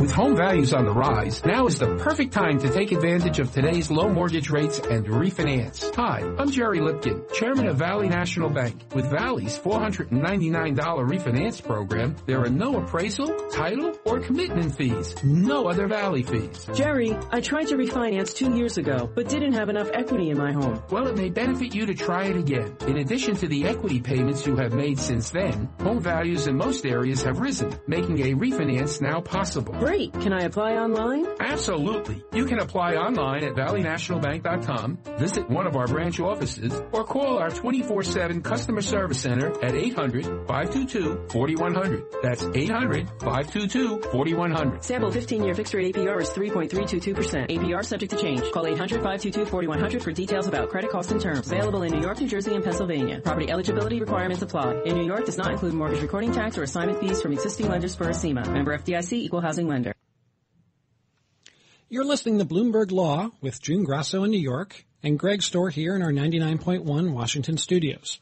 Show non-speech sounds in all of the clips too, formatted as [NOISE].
With home values on the rise, now is the perfect time to take advantage of today's low mortgage rates and refinance. Hi, I'm Jerry Lipkin, chairman of Valley National Bank. With Valley's $499 refinance program, there are no appraisal, title, or commitment fees. No other Valley fees. Jerry, I tried to refinance two years ago, but didn't have enough equity in my home. Well, it may benefit you to try it again. In addition to the equity payments you have made since then, home values in most areas have risen, making a refinance now possible. Great. Can I apply online? Absolutely. You can apply online at valleynationalbank.com, visit one of our branch offices, or call our 24-7 customer service center at 800-522-4100. That's 800-522-4100. Sample 15-year fixed rate APR is 3.322%. APR subject to change. Call 800-522-4100 for details about credit costs and terms. Available in New York, New Jersey, and Pennsylvania. Property eligibility requirements apply. In New York does not include mortgage recording tax or assignment fees from existing lenders for a CEMA. Member FDIC equal housing lender. You're listening to Bloomberg Law with June Grasso in New York and Greg Stohr here in our 99.1 Washington studios.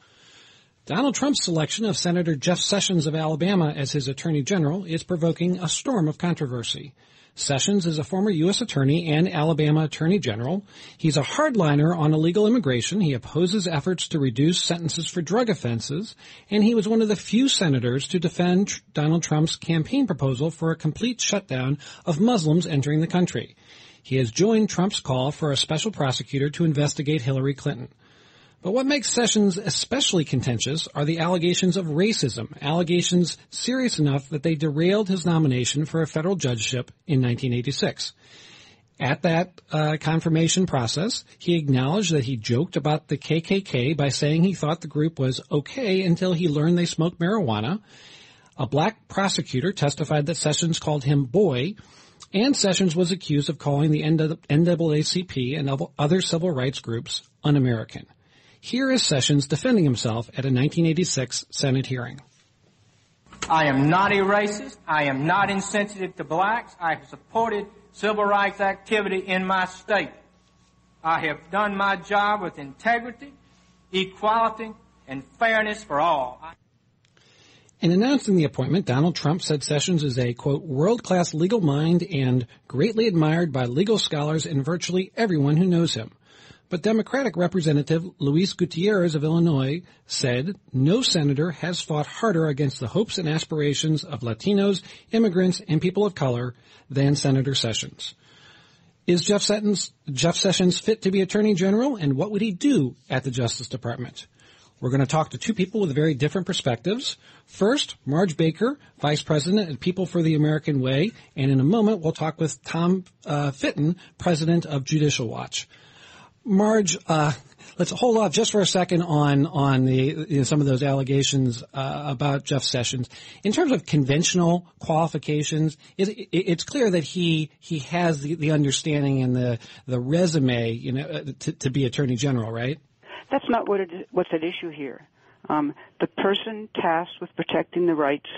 Donald Trump's selection of Senator Jeff Sessions of Alabama as his Attorney General is provoking a storm of controversy. Sessions is a former U.S. Attorney and Alabama Attorney General. He's a hardliner on illegal immigration. He opposes efforts to reduce sentences for drug offenses, and he was one of the few senators to defend Donald Trump's campaign proposal for a complete shutdown of Muslims entering the country. He has joined Trump's call for a special prosecutor to investigate Hillary Clinton. But what makes Sessions especially contentious are the allegations of racism, allegations serious enough that they derailed his nomination for a federal judgeship in 1986. At that uh, confirmation process, he acknowledged that he joked about the KKK by saying he thought the group was okay until he learned they smoked marijuana. A black prosecutor testified that Sessions called him boy, and Sessions was accused of calling the NAACP and other civil rights groups un-American. Here is Sessions defending himself at a 1986 Senate hearing. I am not a racist. I am not insensitive to blacks. I have supported civil rights activity in my state. I have done my job with integrity, equality, and fairness for all. In announcing the appointment, Donald Trump said Sessions is a, quote, world-class legal mind and greatly admired by legal scholars and virtually everyone who knows him. But Democratic Representative Luis Gutierrez of Illinois said no senator has fought harder against the hopes and aspirations of Latinos, immigrants, and people of color than Senator Sessions. Is Jeff Sessions, Jeff Sessions fit to be Attorney General, and what would he do at the Justice Department? We're going to talk to two people with very different perspectives. First, Marge Baker, Vice President at People for the American Way, and in a moment we'll talk with Tom uh, Fitton, President of Judicial Watch. Marge, uh, let's hold off just for a second on on the you know, some of those allegations uh, about Jeff Sessions. In terms of conventional qualifications, it, it, it's clear that he he has the, the understanding and the the resume, you know, uh, to, to be Attorney General, right? That's not what it, what's at issue here. Um, the person tasked with protecting the rights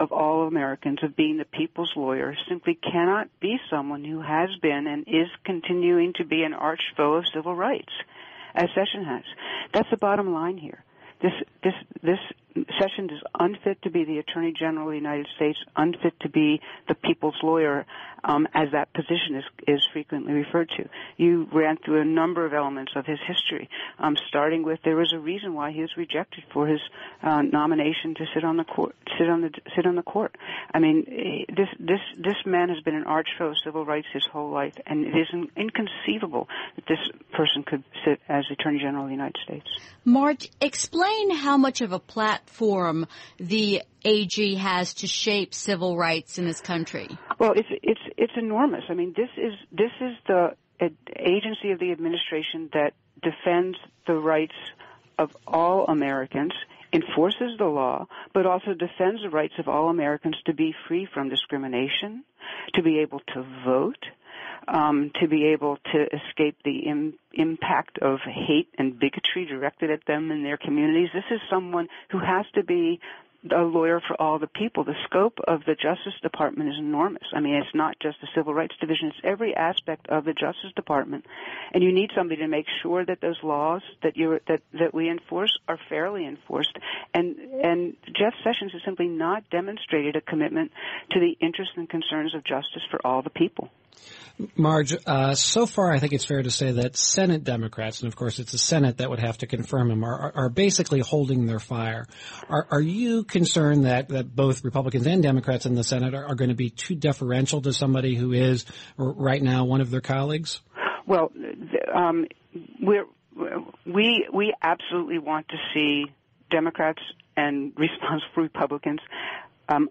of all Americans, of being the people's lawyer, simply cannot be someone who has been and is continuing to be an arch foe of civil rights, as Session has. That's the bottom line here. This, this, this Sessions is unfit to be the Attorney General of the United States, unfit to be the people's lawyer, um, as that position is, is frequently referred to. You ran through a number of elements of his history, um, starting with there was a reason why he was rejected for his uh, nomination to sit on the court, sit on the sit on the court. I mean, eh, this this this man has been an arch foe of civil rights his whole life, and it is inconceivable that this person could sit as Attorney General of the United States. Marge, explain how much of a platform platform the AG has to shape civil rights in this country? Well, it's it's it's enormous. I mean, this is this is the agency of the administration that defends the rights of all Americans, enforces the law, but also defends the rights of all Americans to be free from discrimination, to be able to vote, um, to be able to escape the Im- impact of hate and bigotry directed at them and their communities. This is someone who has to be a lawyer for all the people. The scope of the Justice Department is enormous. I mean, it's not just the Civil Rights Division, it's every aspect of the Justice Department. And you need somebody to make sure that those laws that you that that we enforce are fairly enforced. And and Jeff Sessions has simply not demonstrated a commitment to the interests and concerns of justice for all the people. Marge, uh, so far I think it's fair to say that Senate Democrats, and of course it's the Senate that would have to confirm him, are, are basically holding their fire. Are, are, you concerned that, that both Republicans and Democrats in the Senate are, are going to be too deferential to somebody who is right now one of their colleagues? Well, um, we we absolutely want to see Democrats and [LAUGHS] responsible Republicans um,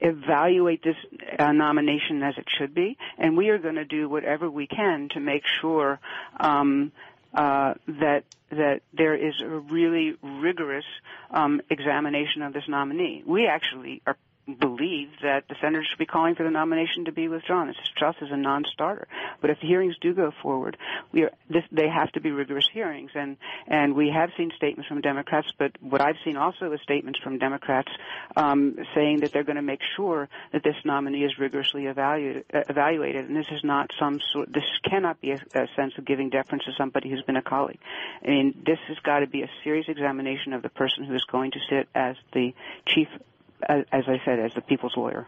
evaluate this uh, nomination as it should be, and we are going to do whatever we can to make sure um, uh, that that there is a really rigorous um, examination of this nominee. We actually are believe that the senators should be calling for the nomination to be withdrawn. It's just as a non-starter. But if the hearings do go forward, we are, this, they have to be rigorous hearings, and and we have seen statements from Democrats. But what I've seen also is statements from Democrats um, saying that they're going to make sure that this nominee is rigorously evaluated, uh, evaluated. And this is not some sort. This cannot be a, a sense of giving deference to somebody who's been a colleague. I mean, this has got to be a serious examination of the person who is going to sit as the chief as I said, as the people's lawyer.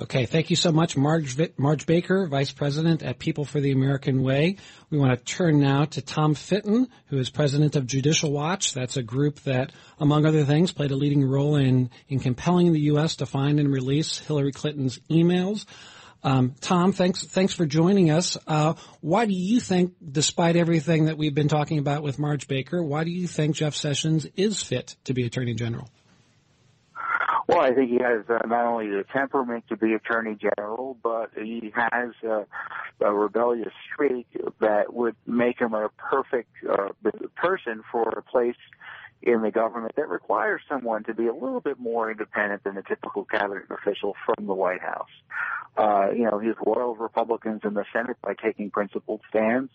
Okay, thank you so much, Marge, Marge Baker, Vice President at People for the American Way. We want to turn now to Tom Fitton, who is President of Judicial Watch. That's a group that, among other things, played a leading role in, in compelling the U.S. to find and release Hillary Clinton's emails. Um, Tom, thanks thanks for joining us. Uh, why do you think, despite everything that we've been talking about with Marge Baker, why do you think Jeff Sessions is fit to be Attorney General? Well, I think he has uh, not only the temperament to be Attorney General, but he has uh, a rebellious streak that would make him a perfect uh, person for a place in the government that requires someone to be a little bit more independent than the typical cabinet official from the White House. Uh, you know, he's roiled Republicans in the Senate by taking principled stands,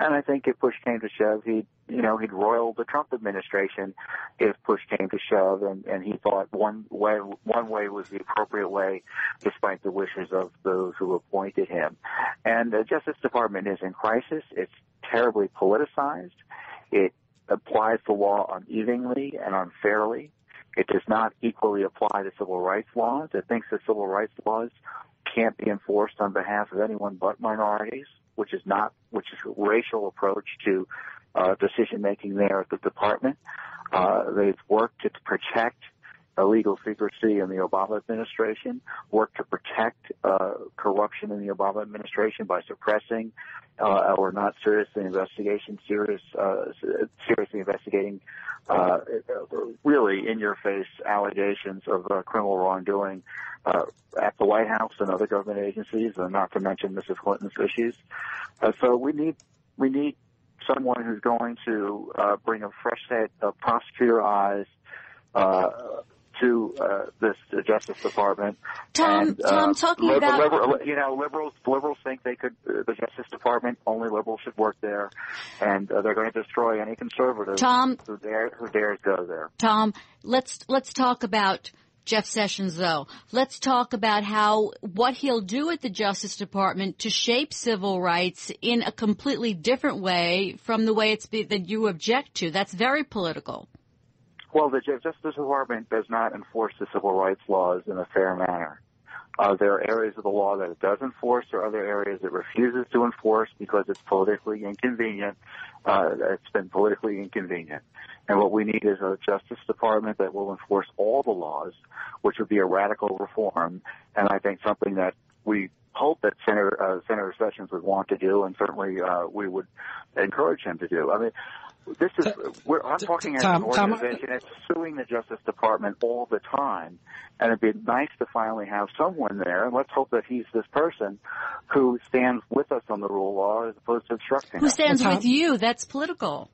and I think if push came to shove, he'd, you know, he'd roil the Trump administration if push came to shove, and, and he thought one way, one way was the appropriate way, despite the wishes of those who appointed him. And the Justice Department is in crisis. It's terribly politicized. It applies the law unevenly and unfairly. It does not equally apply to civil rights laws. It thinks that civil rights laws can't be enforced on behalf of anyone but minorities, which is not, which is a racial approach to uh, decision making there at the department. Uh, they've worked to protect illegal secrecy in the Obama administration, worked to protect uh, corruption in the Obama administration by suppressing uh, or not seriously investigation, serious, uh, seriously investigating uh, really in-your-face allegations of uh, criminal wrongdoing uh, at the White House and other government agencies, and not to mention Mrs. Clinton's issues. So we need we need someone who's going to uh, bring a fresh set of prosecutor eyes uh, to uh, this uh, Justice Department. Tom, and, Tom, uh, talking li- about liberal, you know, liberals liberals think they could uh, the Justice Department only liberals should work there, and uh, they're going to destroy any conservative Tom, who dare who dares go there. Tom, let's let's talk about. Jeff Sessions, though, let's talk about how what he'll do at the Justice Department to shape civil rights in a completely different way from the way it's be, that you object to. That's very political. Well, the Justice Department does not enforce the civil rights laws in a fair manner. Uh, there are areas of the law that it does enforce. or other areas it refuses to enforce because it's politically inconvenient. Uh, it's been politically inconvenient. And what we need is a Justice Department that will enforce all the laws, which would be a radical reform. And I think something that we hope that Senator, uh, Senator Sessions would want to do, and certainly uh, we would encourage him to do. I mean, this is we're, I'm talking as Tom- an Tom- organization that's suing the Justice Department all the time, and it'd be nice to finally have someone there. And let's hope that he's this person who stands with us on the rule of law as opposed to obstructing Who us. stands with you? That's political.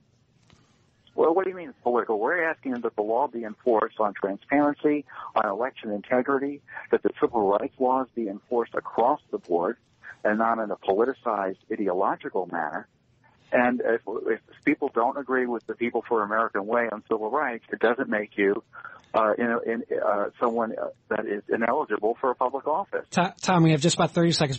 Well, what do you mean it's political? We're asking that the law be enforced on transparency, on election integrity, that the civil rights laws be enforced across the board and not in a politicized, ideological manner. And if, if people don't agree with the People for American way on civil rights, it doesn't make you uh, in, in, uh, someone that is ineligible for a public office. To- Tom, we have just about 30 seconds.